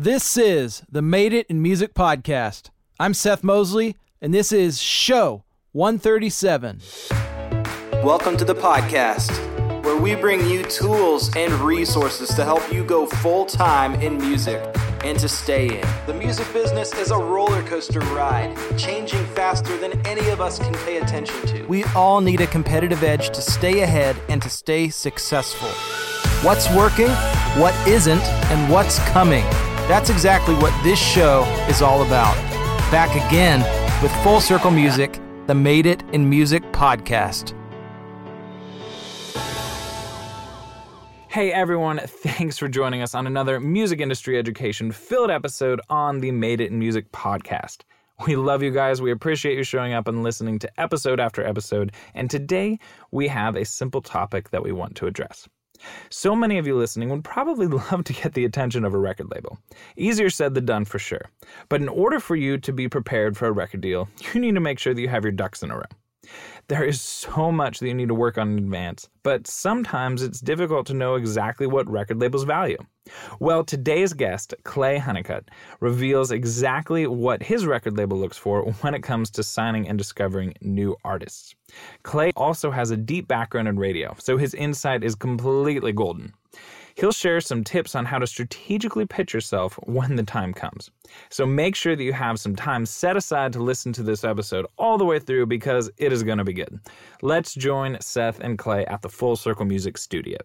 This is the Made It in Music podcast. I'm Seth Mosley, and this is show 137. Welcome to the podcast, where we bring you tools and resources to help you go full time in music and to stay in. The music business is a roller coaster ride, changing faster than any of us can pay attention to. We all need a competitive edge to stay ahead and to stay successful. What's working, what isn't, and what's coming. That's exactly what this show is all about. Back again with Full Circle Music, the Made It in Music podcast. Hey everyone, thanks for joining us on another music industry education filled episode on the Made It in Music podcast. We love you guys. We appreciate you showing up and listening to episode after episode. And today we have a simple topic that we want to address. So many of you listening would probably love to get the attention of a record label. Easier said than done for sure. But in order for you to be prepared for a record deal, you need to make sure that you have your ducks in a row. There is so much that you need to work on in advance, but sometimes it's difficult to know exactly what record labels value. Well, today's guest, Clay Hunnicutt, reveals exactly what his record label looks for when it comes to signing and discovering new artists. Clay also has a deep background in radio, so his insight is completely golden. He'll share some tips on how to strategically pitch yourself when the time comes. So make sure that you have some time set aside to listen to this episode all the way through because it is going to be good. Let's join Seth and Clay at the Full Circle Music Studios.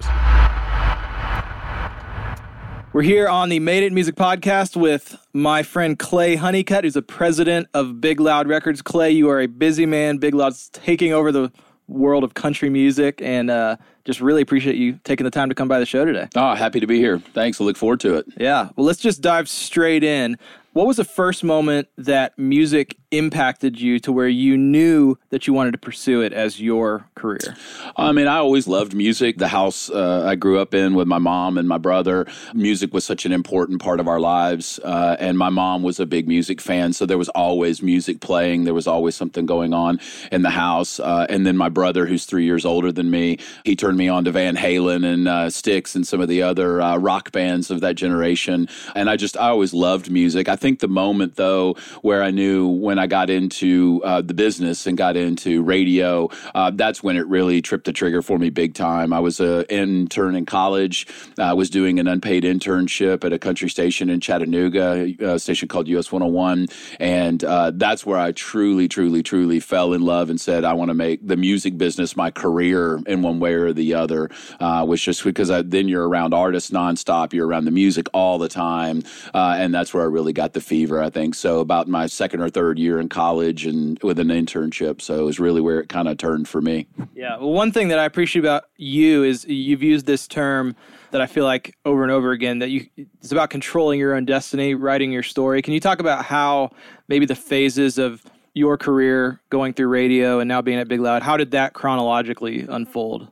We're here on the Made It Music podcast with my friend Clay Hunnicutt, who's the president of Big Loud Records. Clay, you are a busy man. Big Loud's taking over the world of country music, and uh, just really appreciate you taking the time to come by the show today. Oh, happy to be here. Thanks. I look forward to it. Yeah. Well, let's just dive straight in. What was the first moment that music impacted you to where you knew that you wanted to pursue it as your career? I mean, I always loved music. The house uh, I grew up in with my mom and my brother, music was such an important part of our lives. Uh, and my mom was a big music fan, so there was always music playing. There was always something going on in the house. Uh, and then my brother, who's three years older than me, he turned me on to Van Halen and uh, Styx and some of the other uh, rock bands of that generation. And I just, I always loved music. I think the moment, though, where I knew when I got into uh, the business and got into radio, uh, that's when it really tripped the trigger for me big time. I was an intern in college. I was doing an unpaid internship at a country station in Chattanooga, a station called US 101. And uh, that's where I truly, truly, truly fell in love and said, I want to make the music business my career in one way or the other, uh, was just because I, then you're around artists nonstop, you're around the music all the time. Uh, and that's where I really got the fever, I think. So about my second or third year in college and with an internship. So it was really where it kind of turned for me. Yeah. Well, one thing that I appreciate about you is you've used this term that I feel like over and over again that you it's about controlling your own destiny, writing your story. Can you talk about how maybe the phases of your career going through radio and now being at Big Loud, how did that chronologically unfold?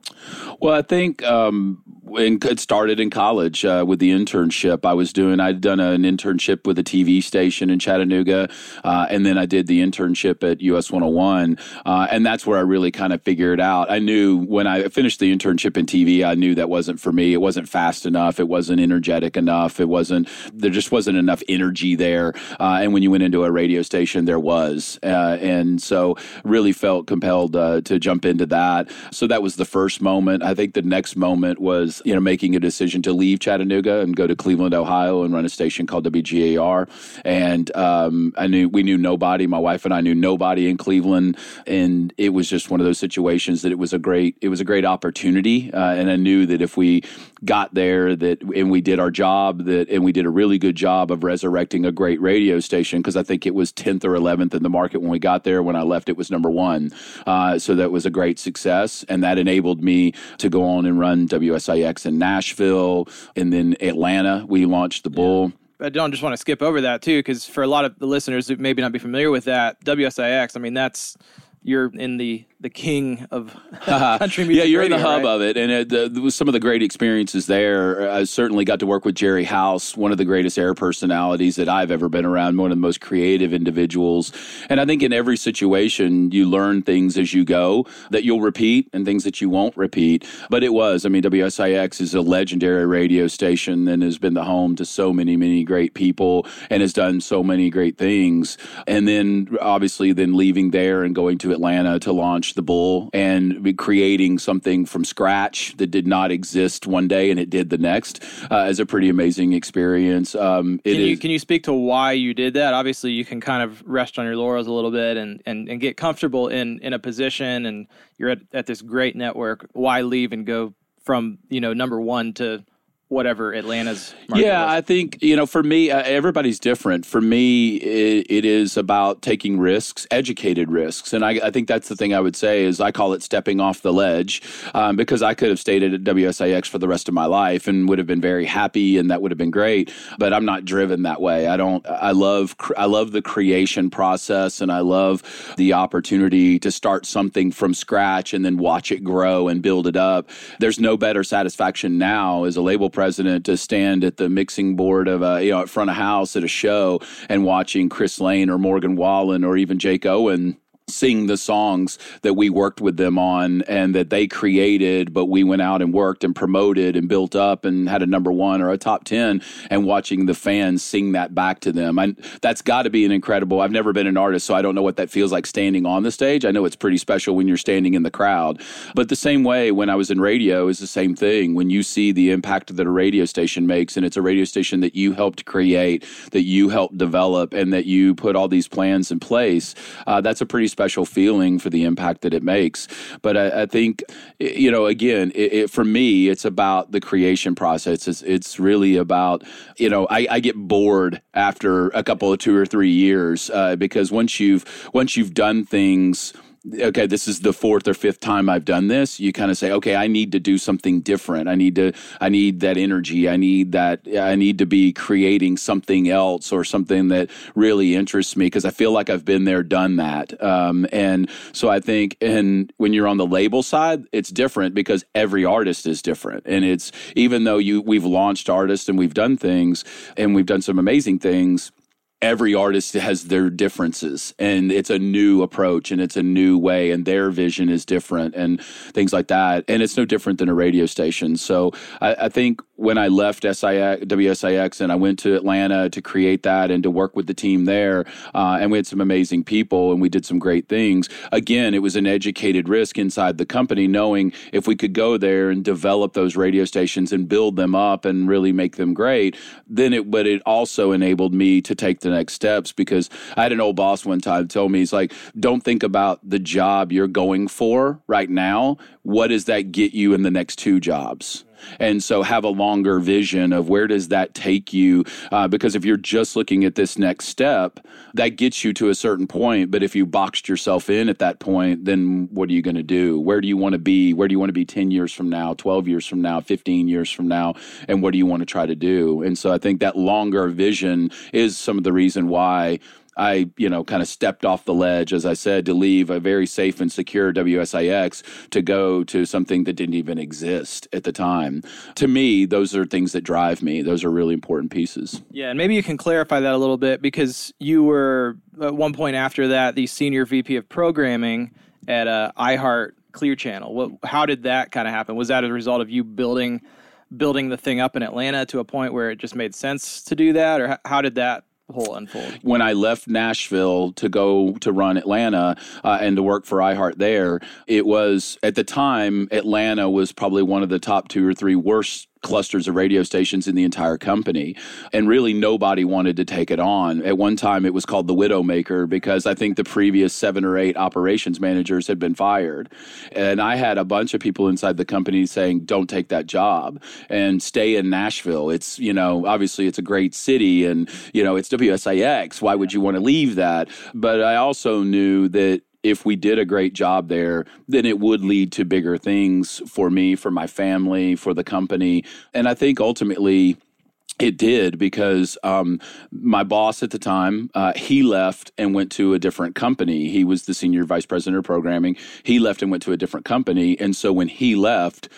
Well, I think um, it started in college uh, with the internship I was doing. I'd done an internship with a TV station in Chattanooga, uh, and then I did the internship at US 101, uh, and that's where I really kind of figured out. I knew when I finished the internship in TV, I knew that wasn't for me. It wasn't fast enough. It wasn't energetic enough. It wasn't. There just wasn't enough energy there. Uh, and when you went into a radio station, there was, uh, and so really felt compelled uh, to jump into that. So that was the first moment. I think the next moment was you know, making a decision to leave Chattanooga and go to Cleveland, Ohio, and run a station called WGAR. And um, I knew we knew nobody. My wife and I knew nobody in Cleveland, and it was just one of those situations that it was a great it was a great opportunity. Uh, and I knew that if we got there, that and we did our job, that and we did a really good job of resurrecting a great radio station because I think it was tenth or eleventh in the market when we got there. When I left, it was number one. Uh, so that was a great success, and that enabled me to go on and run WSIX in Nashville, and then Atlanta. We launched the Bull. I don't just want to skip over that too, because for a lot of the listeners who maybe not be familiar with that, WSIX, I mean, that's you're in the the king of country music. yeah, you're radio, in the hub right? of it, and it, the, there some of the great experiences there. Uh, I certainly got to work with Gerry House, one of the greatest air personalities that I've ever been around, one of the most creative individuals. And I think in every situation, you learn things as you go that you'll repeat and things that you won't repeat. But it was, I mean, WSIX is a legendary radio station and has been the home to so many, many great people and has done so many great things. And then obviously, then leaving there and going to Atlanta to launch the Bull and creating something from scratch that did not exist one day and it did the next uh, is a pretty amazing experience. Um, it Can you, is- can you speak to why you did that? Obviously, you can kind of rest on your laurels a little bit and, and, and get comfortable in, in a position, and you're at, at this great network. Why leave and go from you know number one to whatever Atlanta's market yeah, was? I think you know. For me, uh, everybody's different. For me, it, it is about taking risks, educated risks, and I, I, think that's the thing I would say is I call it stepping off the ledge, um, because I could have stayed at WSIX for the rest of my life and would have been very happy, and that would have been great. But I'm not driven that way. I don't. I love. I love the creation process, and I love the opportunity to start something from scratch and then watch it grow and build it up. There's no better satisfaction now as a label president to stand at the mixing board of a you know at front of house at a show and watching Chris Lane or Morgan Wallen or even Jake Owen sing the songs that we worked with them on and that they created, but we went out and worked and promoted and built up and had a number one or a top 10 and watching the fans sing that back to them. And that's got to be an incredible. I've never been an artist, so I don't know what that feels like standing on the stage. I know it's pretty special when you're standing in the crowd. But the same way when I was in radio is the same thing. When you see the impact that a radio station makes and it's a radio station that you helped create, that you helped develop, and that you put all these plans in place, uh, that's a pretty special feeling for the impact that it makes. But I, I think, you know, again, it, it, for me, it's about the creation process. It's, it's really about, you know, I, I, get bored after a couple of two or three years uh, because once you've once you've done things okay, this is the fourth or fifth time I've done this, you kind of say, okay, I need to do something different. I need to, I need that energy. I need that, I need to be creating something else or something that really interests me because I feel like I've been there, done that. Um, and so I think, and when you're on the label side, it's different because every artist is different. And it's, even though you, we've launched artists and we've done things and we've done some amazing things every artist has their differences and it's a new approach and it's a new way and their vision is different and things like that. And it's no different than a radio station. So i, I think when i left SIX, wsix and i went to atlanta to create that and to work with the team there uh, and we had some amazing people and we did some great things again it was an educated risk inside the company knowing if we could go there and develop those radio stations and build them up and really make them great then it but it also enabled me to take the next steps because I had an old boss one time tell me he's like don't think about the job you're going for right now. What does that get you in the next two jobs and so have a longer vision of where does that take you? Uh, because if you're just looking at this next step that gets you to a certain point. But if you boxed yourself in at that point then what are you going to do? Where do you want to be? Where do you want to be 10 years from now 12 years from now 15 years from now? And what do you want to try to do? And so i think that longer vision is some of the reason why I, you know, kind of stepped off the ledge, as I said, to leave a very safe and secure WSIX to go to something that didn't even exist at the time. To me, those are things that drive me. Those are really important pieces. Yeah, and maybe you can clarify that a little bit because you were at one point after that the senior VP of programming at uh, iHeart Clear Channel. What, how did that kind of happen? Was that a result of you building building the thing up in Atlanta to a point where it just made sense to do that, or how did that whole unfold? When I left Nashville to go to run Atlanta uh, and to work for iHeart there, it was at the time Atlanta was probably one of the top two or three worst clusters of radio stations in the entire company. And really, nobody wanted to take it on. At one time, it was called the Widowmaker because I think the previous seven or eight operations managers had been fired. And I had a bunch of people inside the company saying, don't take that job and stay in Nashville. It's, you know, obviously it's a great city and, you know, it's WSIX. Why would you want to leave that? But I also knew that if we did a great job there, then it would lead to bigger things for me, for my family, for the company. And I think ultimately, It did because um, my boss at the time uh, he left and went to a different company. He was the senior vice president of programming. He left and went to a different company, and so when he left,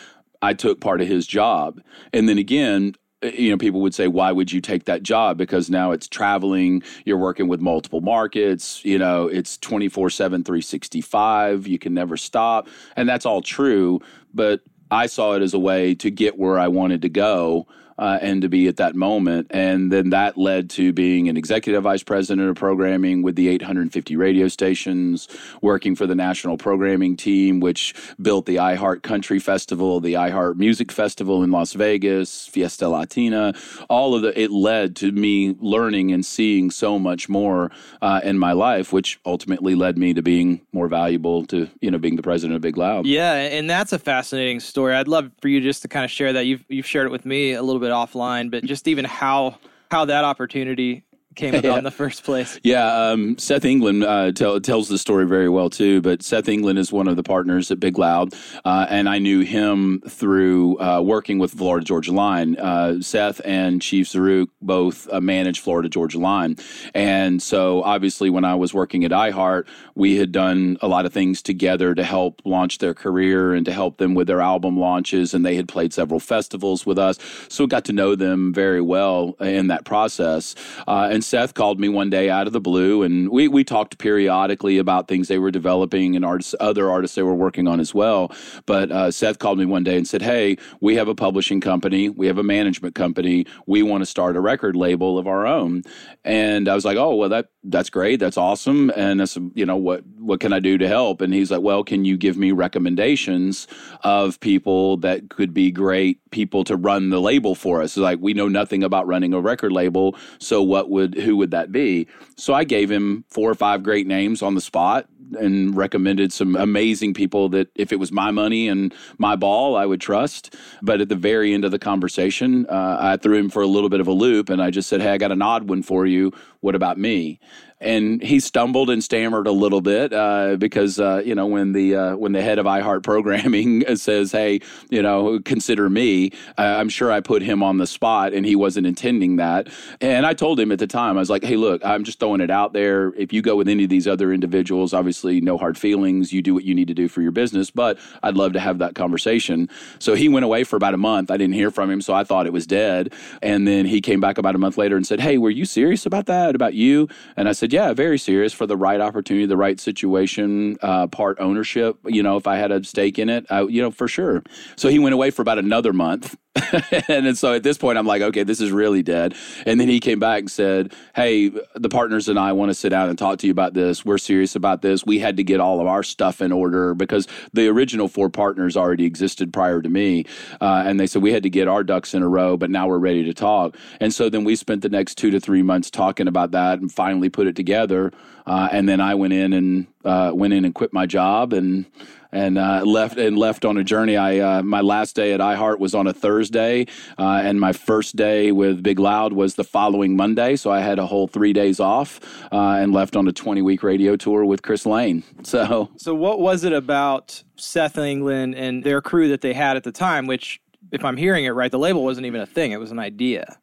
I took part of his job. And then again, Uh, you know, people would say, why would you take that job? Because now it's traveling, you're working with multiple markets, you know, it's 24 7, 365, you can never stop. And that's all true. But I saw it as a way to get where I wanted to go uh, and to be at that moment. And then that led to being an executive vice president of programming with the 850 radio stations, working for the national programming team, which built the iHeart Country Festival, the iHeart Music Festival in Las Vegas, Fiesta Latina. All of the it led to me learning and seeing so much more uh, in my life, which ultimately led me to being more valuable to you know being the president of Big Loud. Yeah, and that's a fascinating story. I'd love for you just to kind of share that. You've you've shared it with me a little bit offline, but just even how how that opportunity came about yeah. in the first place. Yeah, um, Seth England uh, tell, tells the story very well too. But Seth England is one of the partners at Big Loud, uh, and I knew him through uh, working with Florida Georgia Line. Uh, Seth and Chief Zaruk both uh, manage Florida Georgia Line, and so obviously when I was working at iHeart, we had done a lot of things together to help launch their career and to help them with their album launches, and they had played several festivals with us, so got to know them very well in that process, uh, and Seth called me one day out of the blue, and we we talked periodically about things they were developing and artists, other artists they were working on as well. But uh, Seth called me one day and said, "Hey, we have a publishing company, we have a management company, we want to start a record label of our own." And I was like, "Oh, well that that's great, that's awesome." And that's, "You know what what can I do to help?" And he's like, "Well, can you give me recommendations of people that could be great people to run the label for us?" like we know nothing about running a record label, so what would who would that be? So I gave him four or five great names on the spot and recommended some amazing people that if it was my money and my ball, I would trust. But at the very end of the conversation, uh, I threw him for a little bit of a loop and I just said, Hey, I got an odd one for you. What about me? And he stumbled and stammered a little bit uh, because uh, you know when the uh, when the head of iHeart programming says, "Hey, you know, consider me," I'm sure I put him on the spot, and he wasn't intending that. And I told him at the time, I was like, "Hey, look, I'm just throwing it out there. If you go with any of these other individuals, obviously no hard feelings. You do what you need to do for your business, but I'd love to have that conversation." So he went away for about a month. I didn't hear from him, so I thought it was dead. And then he came back about a month later and said, "Hey, were you serious about that? About you?" And I said, yeah, very serious for the right opportunity, the right situation, uh, part ownership. You know, if I had a stake in it, I, you know, for sure. So he went away for about another month. and so at this point, I'm like, okay, this is really dead. And then he came back and said, hey, the partners and I want to sit down and talk to you about this. We're serious about this. We had to get all of our stuff in order because the original four partners already existed prior to me. Uh, and they said we had to get our ducks in a row, but now we're ready to talk. And so then we spent the next two to three months talking about that and finally put it together. Uh, and then I went in and uh, went in and quit my job and and uh, left and left on a journey. I uh, my last day at iHeart was on a Thursday, uh, and my first day with Big Loud was the following Monday. So I had a whole three days off uh, and left on a twenty week radio tour with Chris Lane. So so what was it about Seth England and their crew that they had at the time? Which, if I'm hearing it right, the label wasn't even a thing; it was an idea.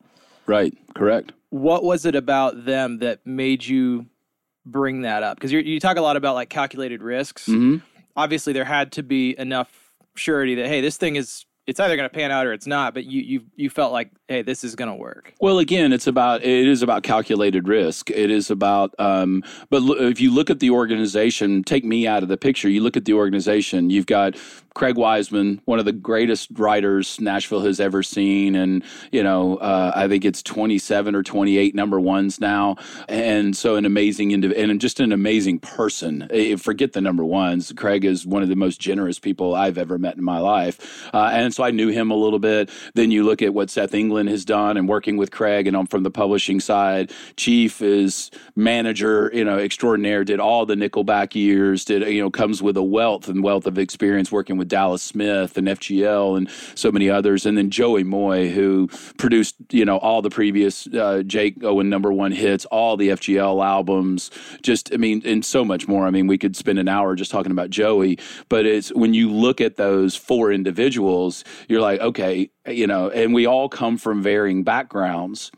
Right. Correct. What was it about them that made you bring that up? Because you talk a lot about like calculated risks. Mm-hmm obviously there had to be enough surety that hey, this thing is it's either going to pan out or it's not. But you you you felt like hey, this is going to work. Well, again, it's about it is about calculated risk. It is about um, but if you look at the organization, take me out of the picture. You look at the organization. You've got Craig Wiseman, one of the greatest writers Nashville has ever seen, and you know uh, I think it's 27 or 28 number ones now, and so an amazing indiv- and just an amazing person. Forget the number ones. Craig is one of the most generous people I've ever met in my life, uh, and so I knew him a little bit. Then you look at what Seth England has done, and working with Craig, and I'm from the publishing side. Chief is manager, you know, extraordinaire. Did all the Nickelback years. Did you know comes with a wealth and wealth of experience working with Dallas Smith and FGL and so many others, and then Joey Moi, who produced you know all the previous uh, Jake Owen number one hits, all the FGL albums, just I mean, and so much more. I mean, we could spend an hour just talking about Joey, but it's when you look at those four individuals, you're like, okay, you know, and we all come from varying backgrounds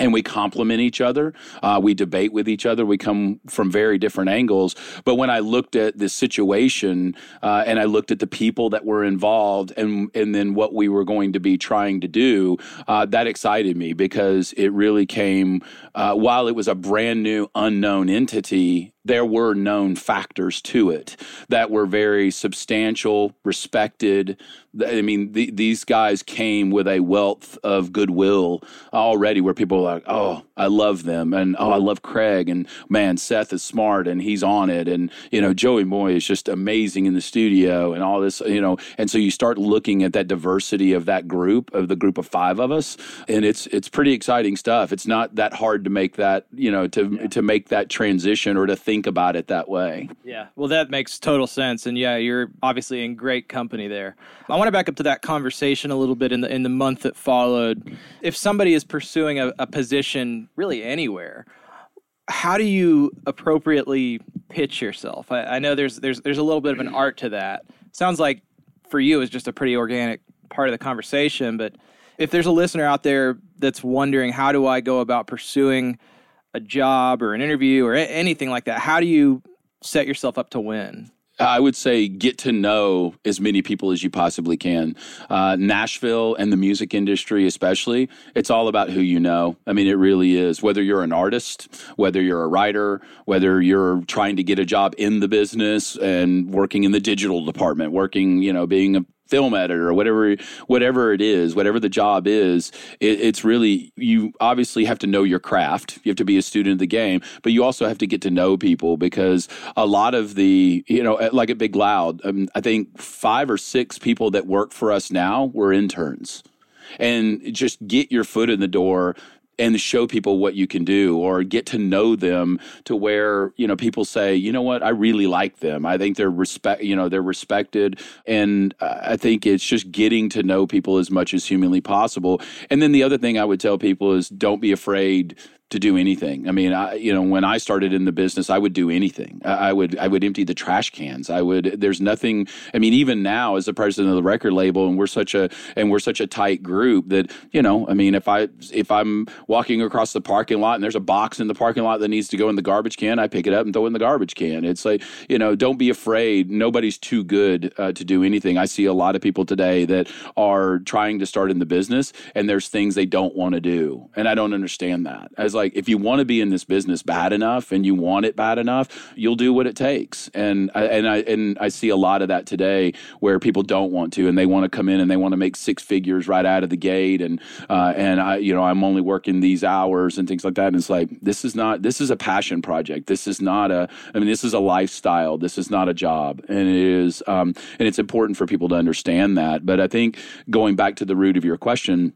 and we complement each other. Uh, we debate with each other. We come from very different angles. But when I looked at this situation uh, and I looked at the people that were involved and and then what we were going to be trying to do, uh, that excited me because it really came uh, while it was a brand new unknown entity there were known factors to it that were very substantial, respected. I mean, the, these guys came with a wealth of goodwill already where people are like, oh, I love them. And oh, I love Craig. And man, Seth is smart and he's on it. And, you know, Joey Moi is just amazing in the studio and all this, you know. And so you start looking at that diversity of that group, of the group of five of us. And it's, it's pretty exciting stuff. It's not that hard to make that, you know, to, yeah. to make that transition or to think think about it that way. Yeah. Well, that makes total sense. And yeah, you're obviously in great company there. I want to back up to that conversation a little bit in the in the month that followed. If somebody is pursuing a, a position really anywhere, how do you appropriately pitch yourself? I, I know there's there's there's a little bit of an art to that. Sounds like for you it's just a pretty organic part of the conversation, but if there's a listener out there that's wondering how do I go about pursuing a job or an interview or anything like that, how do you set yourself up to win? I would say get to know as many people as you possibly can. Uh, Nashville and the music industry, especially, it's all about who you know. I mean, it really is. Whether you're an artist, whether you're a writer, whether you're trying to get a job in the business and working in the digital department, working, you know, being a film editor or whatever whatever it is whatever the job is it, it's really you obviously have to know your craft. You have to be a student of the game but you also have to get to know people because a lot of the you know like at big loud um, i think five or six people that work for us now were interns. And just get your foot in the door and show people what you can do or get to know them to where you know people say you know what? I really like them. I think they're respect you know they're respected. And uh, i think it's just getting to know people as much as humanly possible. And then the other thing i would tell people is don't be afraid to do anything. I mean, I, you know, when I started in the business, I would do anything. I would, I would empty the trash cans. I would. There's nothing. I mean, even now, as the president of the record label, and we're such a, and we're such a tight group that, you know, I mean, if I, if I'm walking across the parking lot and there's a box in the parking lot that needs to go in the garbage can, I pick it up and throw it in the garbage can. It's like, you know, don't be afraid. Nobody's too good uh, to do anything. I see a lot of people today that are trying to start in the business, and there's things they don't want to do, and I don't understand that. As like if you want to be in this business bad enough and you want it bad enough, you'll do what it takes. And I, and I and I see a lot of that today where people don't want to and they want to come in and they want to make six figures right out of the gate and uh, and I you know I'm only working these hours and things like that. And it's like this is not this is a passion project. This is not a I mean this is a lifestyle. This is not a job. And it is um, and it's important for people to understand that. But I think going back to the root of your question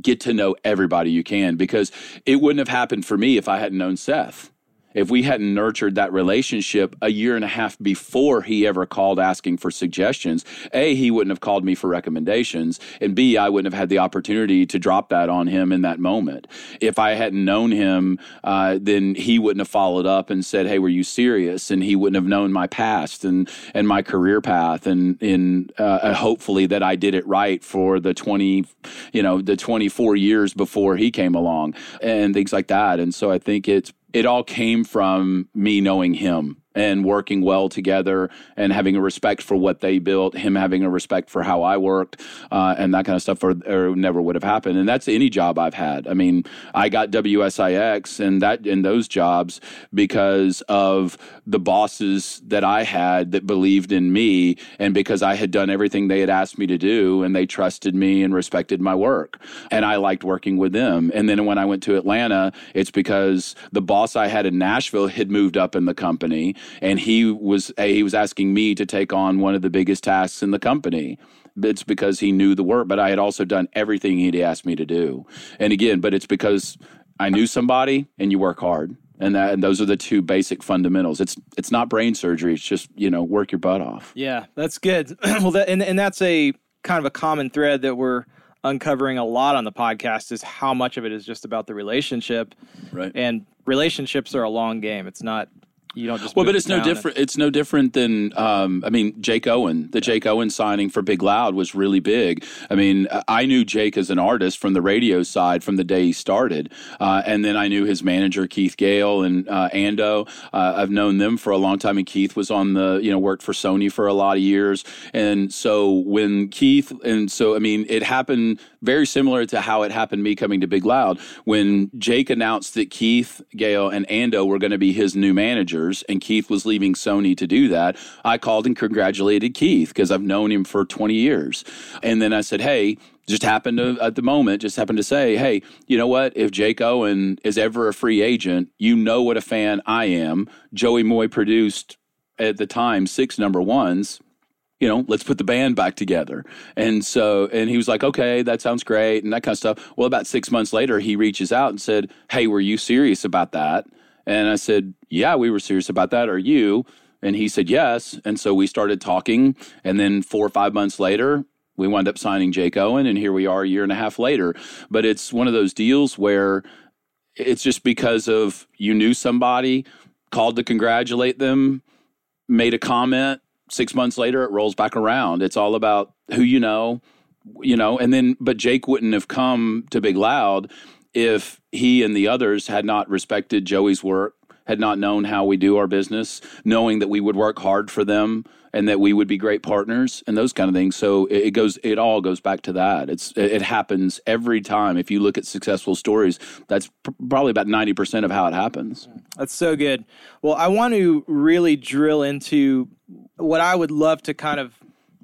get to know everybody you can because it wouldn't have happened for me if I hadn't known Seth if we hadn't nurtured that relationship a year and a half before he ever called asking for suggestions, A, he wouldn't have called me for recommendations, and B, I wouldn't have had the opportunity to drop that on him in that moment. If I hadn't known him, uh, then he wouldn't have followed up and said, Hey, were you serious? And he wouldn't have known my past and, and my career path and, in uh, hopefully that I did it right for the 20, you know, the 24 years before he came along and things like that. And so I think it's it all came from me knowing him and working well together and having a respect for what they built, him having a respect for how I worked, uh, and that kind of stuff, or, or, never would have happened. And that's any job I've had. I mean, I got WSIX and that in those jobs because of the bosses that I had that believed in me, and because I had done everything they had asked me to do, and they trusted me and respected my work, and I liked working with them. And then when I went to Atlanta, it's because the boss I had in Nashville had moved up in the company and he was he was asking me to take on one of the biggest tasks in the company it's because he knew the work but i had also done everything he'd asked me to do and again but it's because i knew somebody and you work hard and that and those are the two basic fundamentals. It's it's not brain surgery. It's just you know work your butt off. Yeah, that's good. well, that, and and that's a kind of a common thread that we're uncovering a lot on the podcast is how much of it is just about the relationship. Right. And relationships are a long game. It's not you don't just well, but it's no different. It's no different than um, I mean, Jake Owen. The Jake Owen signing for Big Loud was really big. I mean, I knew Jake as an artist from the radio side from the day he started, uh, and then I knew his manager Keith Gale and uh, Ando. Uh, I've known them for a long time, and Keith was on the you know worked for Sony for a lot of years, and so when Keith and so I mean, it happened very similar to how it happened me coming to Big Loud when Jake announced that Keith Gale and Ando were going to be his new manager and Keith was leaving Sony to do that, I called and congratulated Keith because I've known him for 20 years. And then I said, hey, just happened to at the moment just happened to say hey you know what if jake owen is ever a free agent you know what a fan i am joey moi produced at the time six number ones you know, let's put the band back together. And so, and he was like, okay, that sounds great, and that kind of stuff. Well, about six months later, he reaches out and said, hey, were you serious about that? And I said, Yeah, we were serious about that. Are you? And he said, Yes. And so we started talking. And then four or five months later, we wound up signing Jake Owen. And here we are a year and a half later. But it's one of those deals where it's just because of you knew somebody, called to congratulate them, made a comment. Six months later, it rolls back around. It's all about who you know, you know, and then, but Jake wouldn't have come to Big Loud if he and the others had not respected Joey's work, had not known how we do our business, knowing that we would work hard for them and that we would be great partners and those kind of things. So it goes, it all goes back to that. It's, it happens every time. If you look at successful stories, that's probably about 90% of how it happens. That's so good. Well, I want to really drill into what I would love to kind of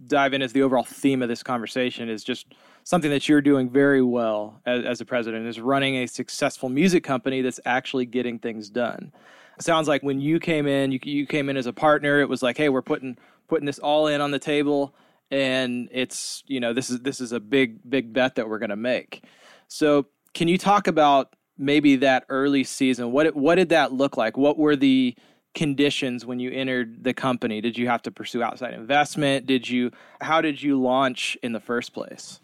dive in as the overall theme of this conversation is just something that you're doing very well as, as a president is running a successful music company that's actually getting things done. Sounds like when you came in, you, you came in as a partner. It was like, hey, we're putting putting this all in on the table, and it's you know this is this is a big big bet that we're going to make. So, can you talk about maybe that early season? What what did that look like? What were the conditions when you entered the company? Did you have to pursue outside investment? Did you how did you launch in the first place?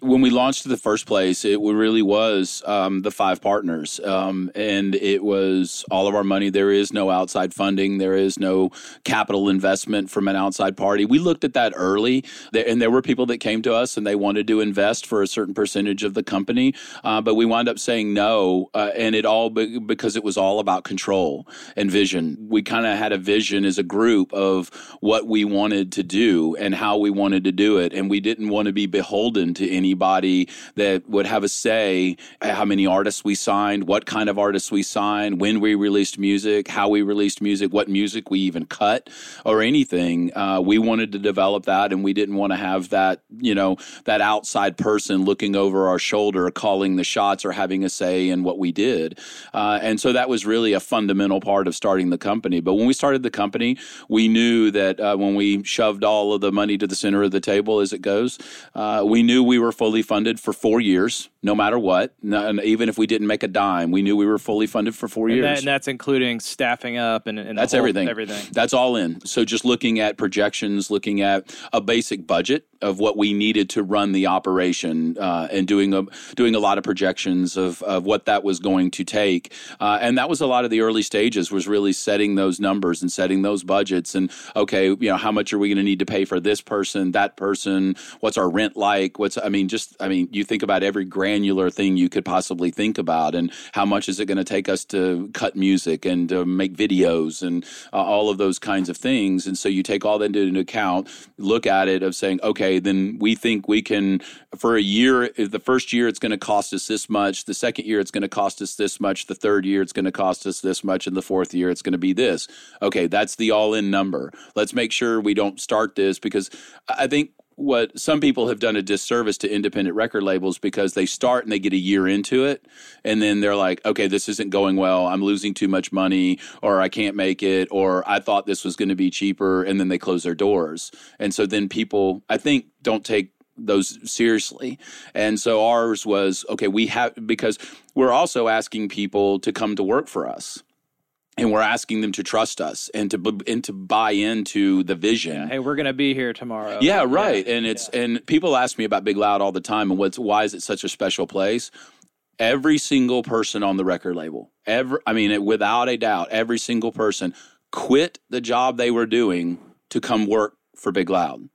When we launched in the first place, it really was um, the five partners, um, and it was all of our money. There is no outside funding. There is no capital investment from an outside party. We looked at that early, and there were people that came to us and they wanted to invest for a certain percentage of the company, uh, but we wound up saying no, uh, and it all be- because it was all about control and vision. We kind of had a vision as a group of what we wanted to do and how we wanted to do it. And we didn't want to be beholden to anybody that would have a say how many artists we signed, what kind of artists we signed, when we released music, how we released music, what music we even cut, or anything. Uh, we wanted to develop that, and we didn't want to have that, you know, that outside person looking over our shoulder, calling the shots or having a say in what we did. Uh, and so that was really a fundamental part of starting the company. But when we started the company, we knew that uh, when we shoved all of the money to the center of the table as it goes. Uh, we knew we were fully funded for four years, no matter what. And even if we didn't make a dime, we knew we were fully funded for four and years. That, and that's including staffing up and, and that's whole, everything. Everything. That's all in. So just looking at projections, looking at a basic budget of what we needed to run the operation, uh, and doing a doing a lot of projections of of what that was going to take. Uh, and that was a lot of the early stages was really setting those numbers and setting those budgets. And okay, you know, how much are we going to need to pay for this person, that person? What's our rent like? What's I mean, just I mean, you think about every granular thing you could possibly think about, and how much is it going to take us to cut music and to make videos and uh, all of those kinds of things. And so you take all that into account, look at it of saying, okay, then we think we can for a year. The first year it's going to cost us this much. The second year it's going to cost us this much. The third year it's going to cost us this much, and the fourth year it's going to be this. Okay, that's the all-in number. Let's make sure we don't start this because I think what some people have done a disservice to independent record labels because they start and they get a year into it and then they're like okay this isn't going well. I'm losing too much money or i can't make it or i thought this was going to be cheaper and then they close their doors. And so then people i think don't take those seriously. And so ours was okay, we have because we're also asking people to come to work for us and we're asking them to trust us and to and to buy into the vision. Yeah, hey, we're going to be here tomorrow. Yeah, right. Yeah. And it's yeah. and people ask me about Big Loud all the time and what's why is it such a special place? Every single person on the record label, ever I mean, without a doubt, every single person quit the job they were doing to come work for Big Loud.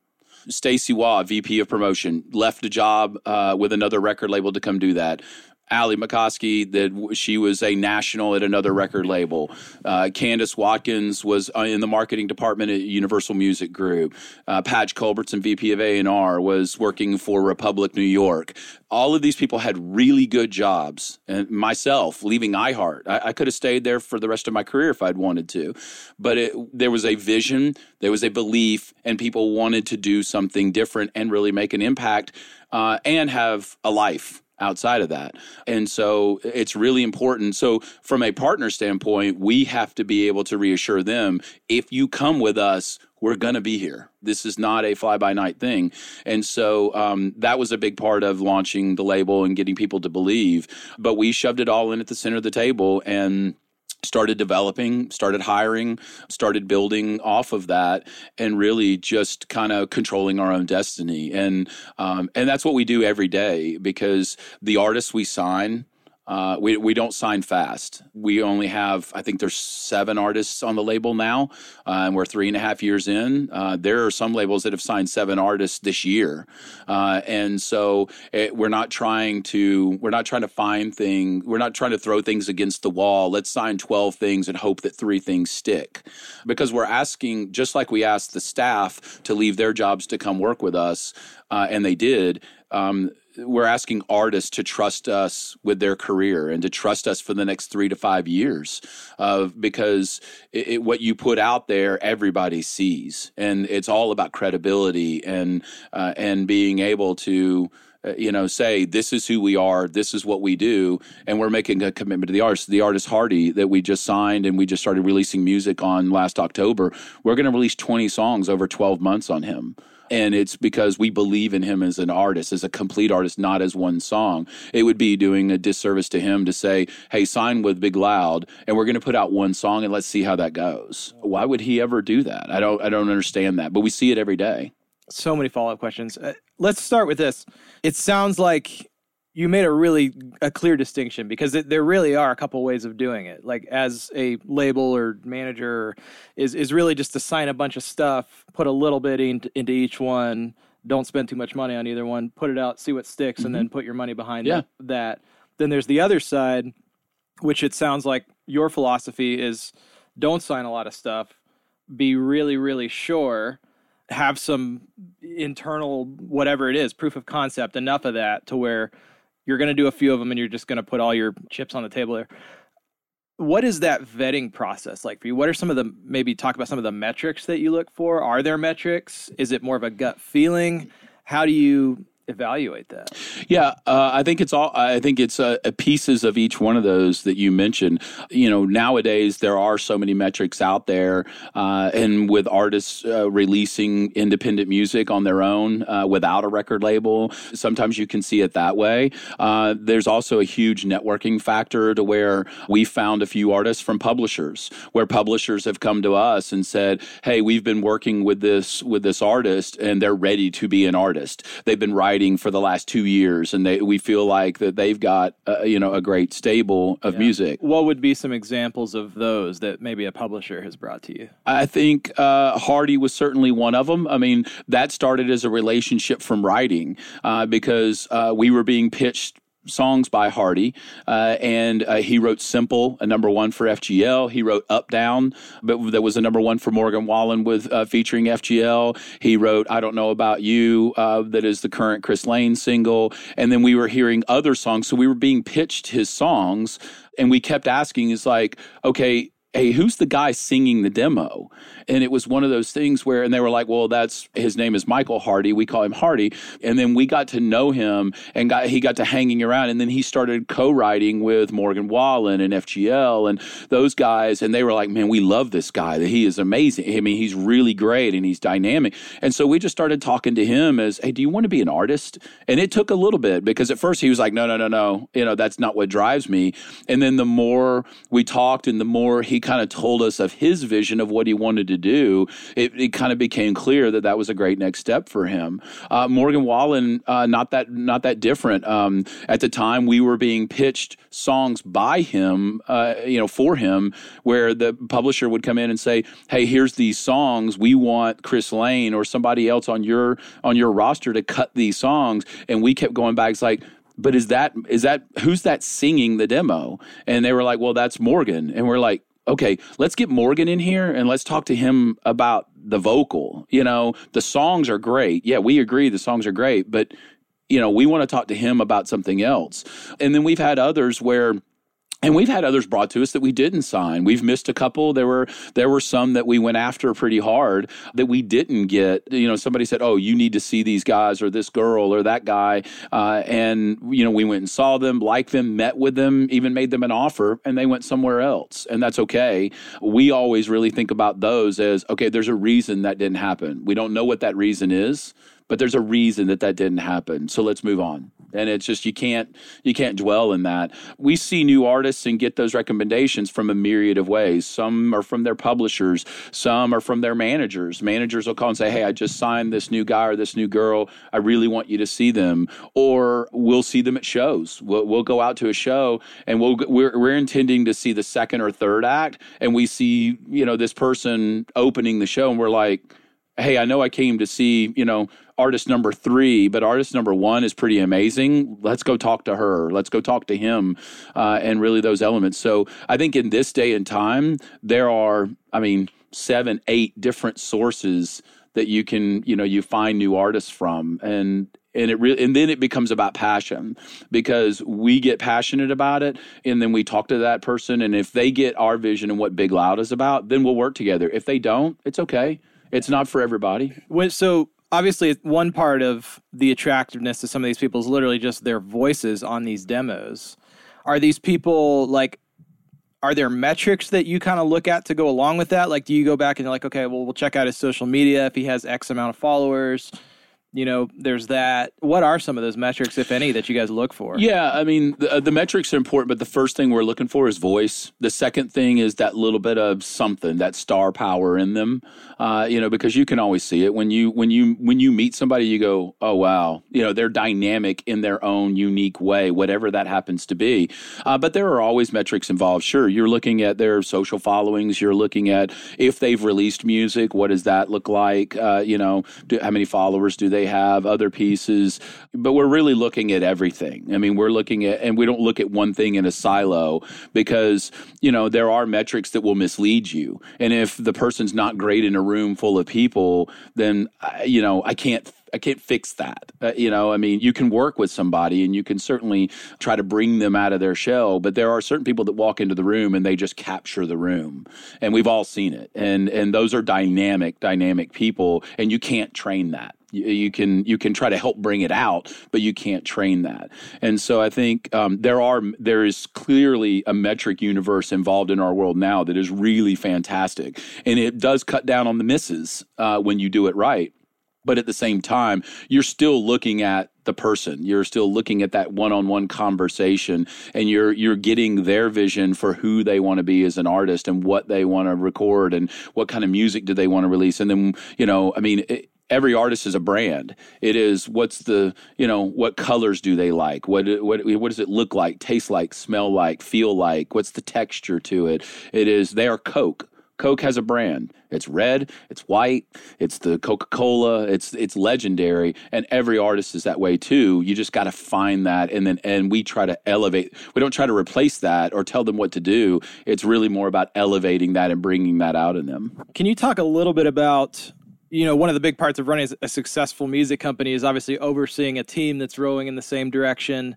Stacy Waugh, VP of promotion, left a job uh, with another record label to come do that. Ali McCoskey that she was a national at another record label. Uh, Candice Watkins was uh, in the marketing department at Universal Music Group. Uh, Patch Culbertson, VP of A&R, was working for Republic New York. All of these people had really good jobs. And myself, leaving iHeart, I, I could have stayed there for the rest of my career if I'd wanted to. But it, there was a vision, there was a belief, and people wanted to do something different and really make an impact uh, and have a life outside of that. And so it's really important. So, from a partner standpoint, we have to be able to reassure them if you come with us, we're going to be here. This is not a fly by night thing. And so um, that was a big part of launching the label and getting people to believe. But we shoved it all in at the center of the table and started developing, started hiring, started building off of that, and really just kind of controlling our own destiny. And um, and that's what we do every day because the artists we sign uh, we we don't sign fast. We only have I think there's seven artists on the label now, uh, and we're three and a half years in. Uh, there are some labels that have signed seven artists this year, uh, and so it, we're not trying to we're not trying to find things. We're not trying to throw things against the wall. Let's sign twelve things and hope that three things stick, because we're asking just like we asked the staff to leave their jobs to come work with us, uh, and they did. Um, we're asking artists to trust us with their career and to trust us for the next three to five years uh, because it, it, what you put out there everybody sees. And it's all about credibility and uh, and being able to uh, you know say this is who we are. This is what we do. And we're making a commitment to the artist. The artist hardy that we just signed and we just started releasing music on last october we're going to release 20 songs over 12 months on him and it's because we believe in him as an artist, as a complete artist, not as one song. It would be doing a disservice to him to say, "Hey, sign with Big Loud, and we're going to put out one song and let's see how that goes." Why would he ever do that? I don't, I don't understand that, but we see it every day. So many follow up questions. Uh, let's start with this. It sounds like you made a really a clear distinction because it, there really are a couple ways of doing it. Like as a label or manager is is really just to sign a bunch of stuff, put a little bit into, into each one. Don't spend too much money on either one. Put it out, see what sticks, mm-hmm. and then put your money behind yeah. that. Then there's the other side, which it sounds like your philosophy is don't sign a lot of stuff. Be really, really sure have some internal whatever it is proof of concept enough of that to where you're going to do a few of them and you're just going to put all your chips on the table there. What is that vetting process like for you? What are some of the maybe talk about some of the metrics that you look for? Are there metrics? Is it more of a gut feeling? How do you evaluate that? Yeah, uh, I think it's all. I think it's uh, pieces of each one of those that you mentioned. You know, nowadays there are so many metrics out there, uh, and with artists uh, releasing independent music on their own uh, without a record label, sometimes you can see it that way. Uh, there's also a huge networking factor to where we found a few artists from publishers, where publishers have come to us and said, "Hey, we've been working with this with this artist, and they're ready to be an artist. They've been writing." Writing for the last two years, and they we feel like that they've got uh, you know a great stable of yeah. music. What would be some examples of those that maybe a publisher has brought to you? I think uh, Hardy was certainly one of them. I mean, that started as a relationship from writing uh, because uh, we were being pitched songs by Hardy, uh, and uh, he wrote "Simple," a number one for FGL. He wrote "Up Down," but that was a number one for Morgan Wallen with uh, featuring FGL. He wrote "I Don't Know About You," uh, that is the current Chris Lane single. And then we were hearing other songs, so we were being pitched his songs, and we kept asking, "Is like, okay." Hey, who's the guy singing the demo? And it was one of those things where, and they were like, well, that's his name is Michael Hardy. We call him Hardy. And then we got to know him and got, he got to hanging around. And then he started co writing with Morgan Wallen and FGL and those guys. And they were like, man, we love this guy. That He is amazing. I mean, he's really great and he's dynamic. And so we just started talking to him as, hey, do you want to be an artist? And it took a little bit because at first he was like, no, no, no, no. You know, that's not what drives me. And then the more we talked and the more he kind of told us of his vision of what he wanted to do, it, it kind of became clear that that was a great next step for him. Uh, Morgan Wallen, uh, not that not that different. Um, at the time, we were being pitched songs by him, uh, you know, for him, where the publisher would come in and say, "Hey, here's these songs. We want Chris Lane or somebody else on your on your roster to cut these songs." And we kept going back. It's like but is that is that who's that singing the demo? And they were like, well, that's Morgan. And we're like, okay, let's get Morgan in here and let's talk to him about the vocal. You know, the songs are great. Yeah, we agree the songs are great, but you know, we want to talk to him about something else. And then we've had others where and we've had others brought to us that we didn't sign. We've missed a couple. There were there were some that we went after pretty hard that we didn't get. You know, somebody said, "Oh, you need to see these guys or this girl or that guy," uh, and you know, we went and saw them, liked them, met with them, even made them an offer, and they went somewhere else, and that's okay. We always really think about those as okay. There's a reason that didn't happen. We don't know what that reason is but there's a reason that that didn't happen. So let's move on. And it's just you can't you can't dwell in that. We see new artists and get those recommendations from a myriad of ways. Some are from their publishers, some are from their managers. Managers will call and say, "Hey, I just signed this new guy or this new girl. I really want you to see them." Or we'll see them at shows. We'll, we'll go out to a show and we'll we're, we're intending to see the second or third act, and we see you know this person opening the show, and we're like hey, I know I came to see, you know, artist number three, but artist number one is pretty amazing. Let's go talk to her. Let's go talk to him, uh, and really those elements. So I think in this day and time, there are, I mean, seven, eight different sources that you can, you know, you find new artists from, and and it really and then it becomes about passion because we get passionate about it and then we talk to that person and if they get our vision and what big loud is about then we'll work together if they don't it's okay it's not for everybody when, so obviously one part of the attractiveness to some of these people is literally just their voices on these demos. Are these people like are there metrics that you kind of look at to go along with that? Like do you go back and you're like, okay, well we'll check out his social media if he has X amount of followers? You know there's that. What are some of those metrics if any that you guys look for? Yeah i mean the, uh, the, metrics are important but the first thing we're looking for is voice. The second thing is that little bit of something that star power in them. Uh, you know because you can always see it. When you when you when you meet somebody you go oh wow. You know they're dynamic in their own unique way whatever that happens to be. Uh, but there are always metrics involved. Sure you're looking at their social followings. You're looking at if they've released music what does that look like? Uh, you know do, how many followers do they they have, other pieces, but we're really looking at everything. I mean, we're looking at, and we don't look at one thing in a silo because, you know, there are metrics that will mislead you. And if the person's not great in a room full of people, then, you know, I can't I can't fix that. Uh, you know, I mean, you can work with somebody and you can certainly try to bring them out of their shell, but there are certain people that walk into the room and they just capture the room. And we've all seen it. And and those are dynamic, dynamic people and you can't train that you, can you can try to help bring it out, but you can't train that. And so I think um, there are there is clearly a metric universe involved in our world now that is really fantastic, and it does cut down on the misses uh, when you do it right. But at the same time, you're still looking at the person. You're still looking at that one-on-one conversation, and you're you're getting their vision for who they want to be as an artist and what they want to record and what kind of music do they want to release. And then you know, I mean. It, every artist is a brand. It is what's the you know what colors do they like? What what what does it look like, taste like, smell like, feel like? What's the texture to it? It is they are Coke. Coke has a brand. It's red, it's white, it's the Coca-Cola, it's it's legendary and every artist is that way too. You just got to find that and then and we try to elevate. We don't try to replace that or tell them what to do. It's really more about elevating that and bringing that out in them. Can you talk a little bit about you know, one of the big parts of running a successful music company is obviously overseeing a team that's rowing in the same direction.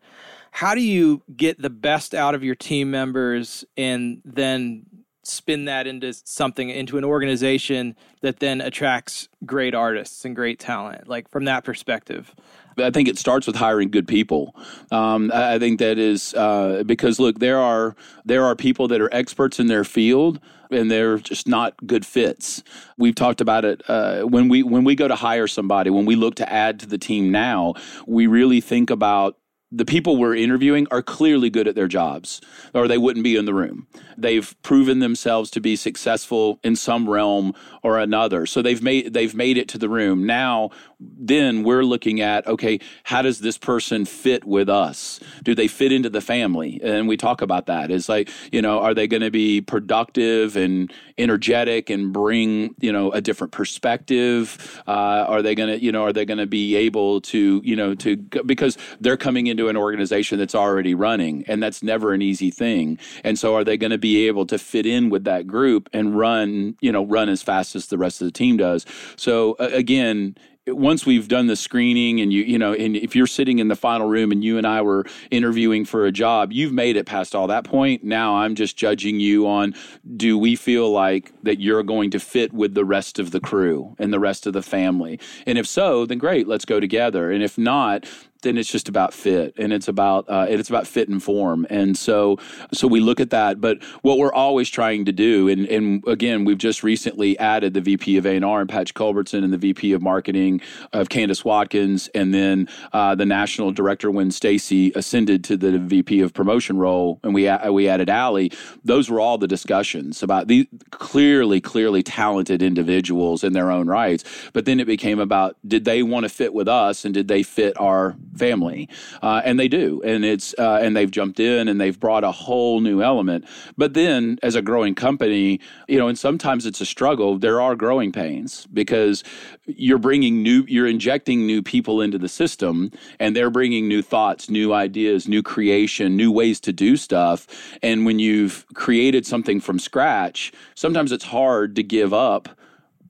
How do you get the best out of your team members and then spin that into something into an organization that then attracts great artists and great talent like from that perspective I think it starts with hiring good people. Um, I think that is uh, because look, there are there are people that are experts in their field and they're just not good fits. We've talked about it uh, when we when we go to hire somebody, when we look to add to the team now, we really think about the people we're interviewing are clearly good at their jobs or they wouldn't be in the room. They've proven themselves to be successful in some realm or another. So they've made they've made it to the room. Now then we're looking at okay, how does this person fit with us? Do they fit into the family? And we talk about that. It's like, you know, are they going to be productive and energetic and bring, you know, a different perspective? Uh, are they going to, you know, are they going to be able to, you know, to because they're coming into an organization that's already running and that's never an easy thing. And so are they going to be able to fit in with that group and run, you know, run as fast as the rest of the team does? So again, once we've done the screening and you you know and if you're sitting in the final room and you and I were interviewing for a job you've made it past all that point. Now I'm just judging you on do we feel like that you're going to fit with the rest of the crew and the rest of the family? And if so then great let's go together. And if not then it's just about fit and it's about uh, it's about fit and form. And so so we look at that. But what we're always trying to do and, and again we've just recently added the VP of A&R and Patch Culbertson and the VP of marketing of Candice Watkins. And then uh, the national director when Stacy ascended to the VP of promotion role and we we added Allie those were all the discussions about the clearly clearly talented individuals in their own rights. But then it became about did they want to fit with us and did they fit our family, uh, and they do, and it's uh, and they've jumped in and they've brought a whole new element. But then, as a growing company, you know, and sometimes it's a struggle. There are growing pains because you're bringing new, you're injecting new people into the system, and they're bringing new thoughts, new ideas, new creation, new ways to do stuff. And when you've created something from scratch, sometimes it's hard to give up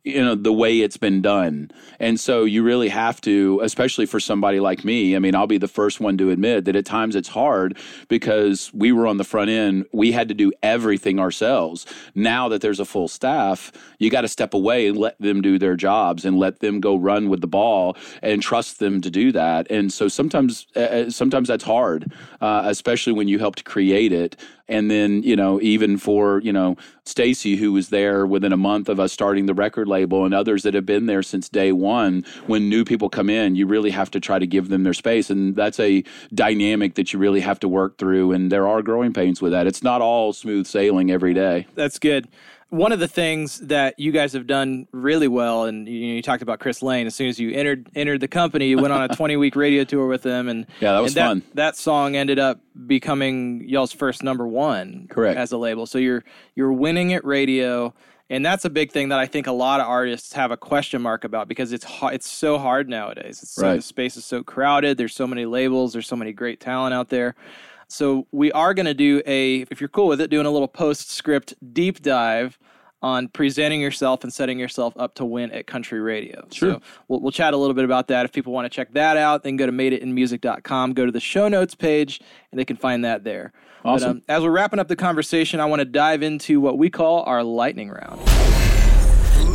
you know the way it's been done. And so you really have to especially for somebody like me i mean i'll be the first one to admit that at times it's hard because we were on the front end we had to do everything ourselves. Now that there's a full staff you got to step away and let them do their jobs and let them go run with the ball and trust them to do that. And so sometimes uh, sometimes that's hard uh, especially when you helped create it. And then you know even for you know Stacy who was there within a month of us starting the record label and others that have been there since day one when new people come in you really have to try to give them their space. And that's a dynamic that you really have to work through. And there are growing pains with that. It's not all smooth sailing every day. That's good one of the things that you guys have done really well, and you, you, talked about Chris Lane. As soon as you entered entered the company, you went on a 20 week radio tour with them, and yeah, that was that, fun. That song ended up becoming y'all's first number one, correct, as a label. So you're you're winning at radio, and that's a big thing that I think a lot of artists have a question mark about because it's it's so hard nowadays. It's so, right. the space is so crowded. There's so many labels. There's so many great talent out there. So we are going to do a, if you're cool with it, doing a little postscript deep dive on presenting yourself and setting yourself up to win at country radio. Sure. So we'll, we'll chat a little bit about that. If people want to check that out, then go to madeitinmusic.com, go to the show notes page, and they can find that there. Awesome. But, um, as we're wrapping up the conversation, I want to dive into what we call our lightning round.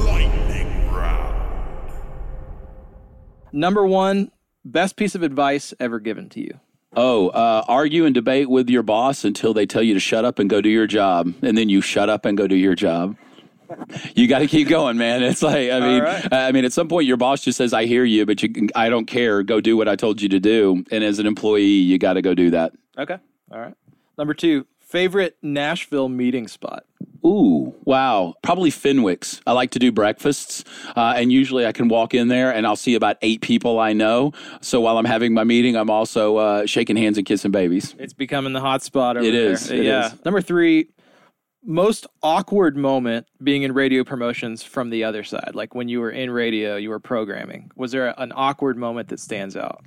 Lightning round. Number one, best piece of advice ever given to you. Oh, uh, argue and debate with your boss until they tell you to shut up and go do your job, and then you shut up and go do your job. You got to keep going, man. It's like I mean, right. I mean, at some point your boss just says, "I hear you, but you, I don't care. Go do what I told you to do." And as an employee, you got to go do that. Okay. All right. Number two, favorite Nashville meeting spot. Ooh, wow. Probably Fenwick's. I like to do breakfasts, uh, and usually I can walk in there and I'll see about eight people I know. So while I'm having my meeting, I'm also uh, shaking hands and kissing babies. It's becoming the hot spot over It there. is, it yeah. is. Number three, most awkward moment being in radio promotions from the other side. Like when you were in radio, you were programming. Was there an awkward moment that stands out?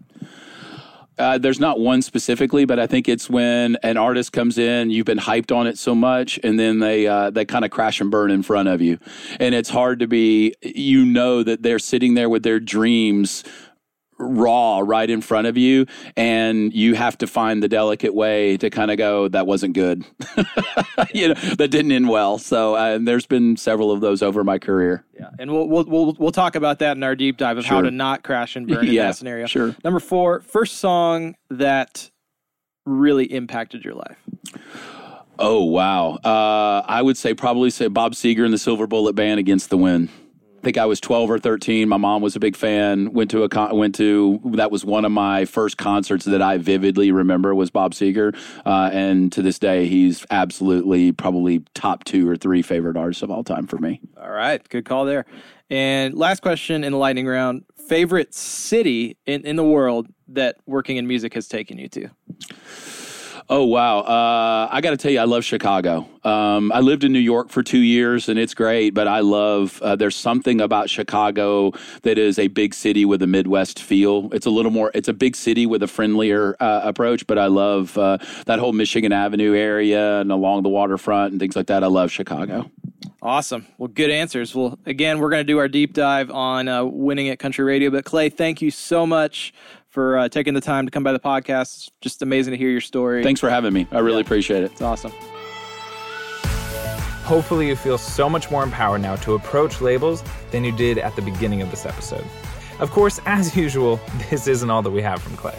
Uh, there's not one specifically, but I think it's when an artist comes in, you've been hyped on it so much, and then they uh, they kind of crash and burn in front of you, and it's hard to be. You know that they're sitting there with their dreams raw right in front of you and you have to find the delicate way to kind of go that wasn't good you know that didn't end well so uh, and there's been several of those over my career Yeah, and we'll we'll we'll, we'll talk about that in our deep dive of how to not crash and burn in Yeah, that scenario. sure. Number four, first song that really impacted your life. oh wow uh, i would say probably say bob seger and the silver bullet band against the wind think I was 12 or 13. My mom was a big fan. Went to a con- went to that was one of my first concerts that I vividly remember was Bob Seger, uh, and to this day he's absolutely probably top two or three favorite artists of all time for me. All right, good call there. And last question in the lightning round: favorite city in in the world that working in music has taken you to? Oh wow! Uh, I got to tell you, I love Chicago. Um, I lived in New York for two years, and it's great. But I love. Uh, there's something about Chicago that is a big city with a Midwest feel. It's a little more. It's a big city with a friendlier uh, approach. But I love uh, that whole Michigan Avenue area and along the waterfront and things like that. I love Chicago. Awesome. Well, good answers. Well, again, we're going to do our deep dive on uh, winning at country radio. But Clay, thank you so much for uh, taking the time to come by the podcast. It's just amazing to hear your story. Thanks for having me. I really yeah. appreciate it. It's awesome. Hopefully, you feel so much more empowered now to approach labels than you did at the beginning of this episode. Of course, as usual, this isn't all that we have from Clay.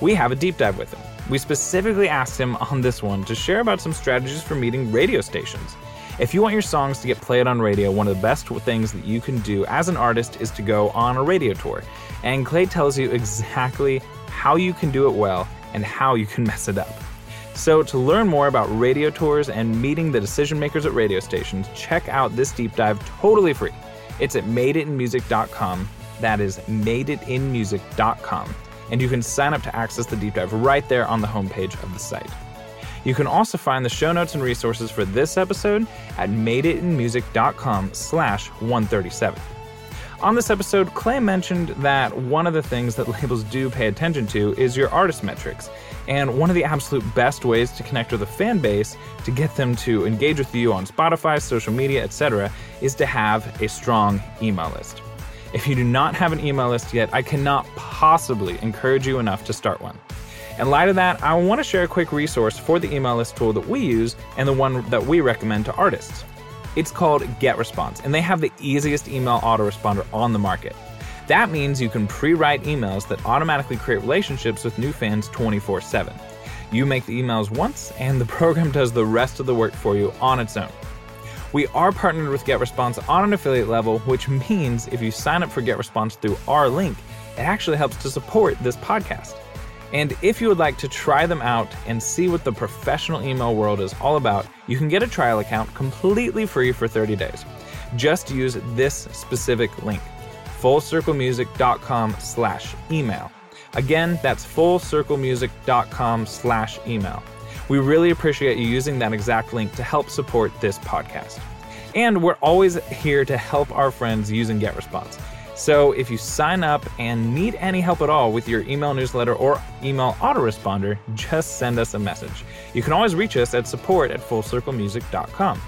We have a deep dive with him. We specifically asked him on this one to share about some strategies for meeting radio stations. If you want your songs to get played on radio, one of the best things that you can do as an artist is to go on a radio tour. And Clay tells you exactly how you can do it well and how you can mess it up. So, to learn more about radio tours and meeting the decision makers at radio stations, check out this deep dive totally free. It's at madeitinmusic.com. That is madeitinmusic.com. And you can sign up to access the deep dive right there on the homepage of the site. You can also find the show notes and resources for this episode at madeitinmusic.com slash 137. On this episode, Clay mentioned that one of the things that labels do pay attention to is your artist metrics. And one of the absolute best ways to connect with a fan base, to get them to engage with you on Spotify, social media, etc., is to have a strong email list. If you do not have an email list yet, I cannot possibly encourage you enough to start one. In light of that, I want to share a quick resource for the email list tool that we use and the one that we recommend to artists. It's called GetResponse, and they have the easiest email autoresponder on the market. That means you can pre write emails that automatically create relationships with new fans 24 7. You make the emails once, and the program does the rest of the work for you on its own. We are partnered with GetResponse on an affiliate level, which means if you sign up for GetResponse through our link, it actually helps to support this podcast. And if you would like to try them out and see what the professional email world is all about, you can get a trial account completely free for 30 days. Just use this specific link, fullcirclemusic.com slash email. Again, that's fullcirclemusic.com slash email. We really appreciate you using that exact link to help support this podcast. And we're always here to help our friends using GetResponse. So if you sign up and need any help at all with your email newsletter or email autoresponder, just send us a message. You can always reach us at support at fullcirclemusic.com.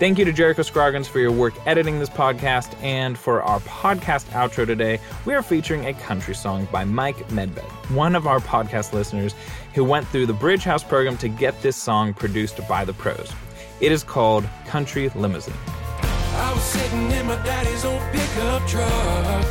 Thank you to Jericho Scroggins for your work editing this podcast. And for our podcast outro today, we are featuring a country song by Mike Medved, one of our podcast listeners who went through the Bridge House program to get this song produced by the pros. It is called Country Limousine. I was sitting in my daddy's old pickup truck.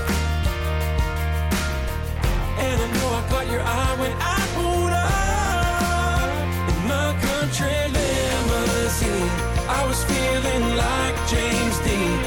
And I know I caught your eye when I pulled up in my country limousine. I was feeling like James Dean,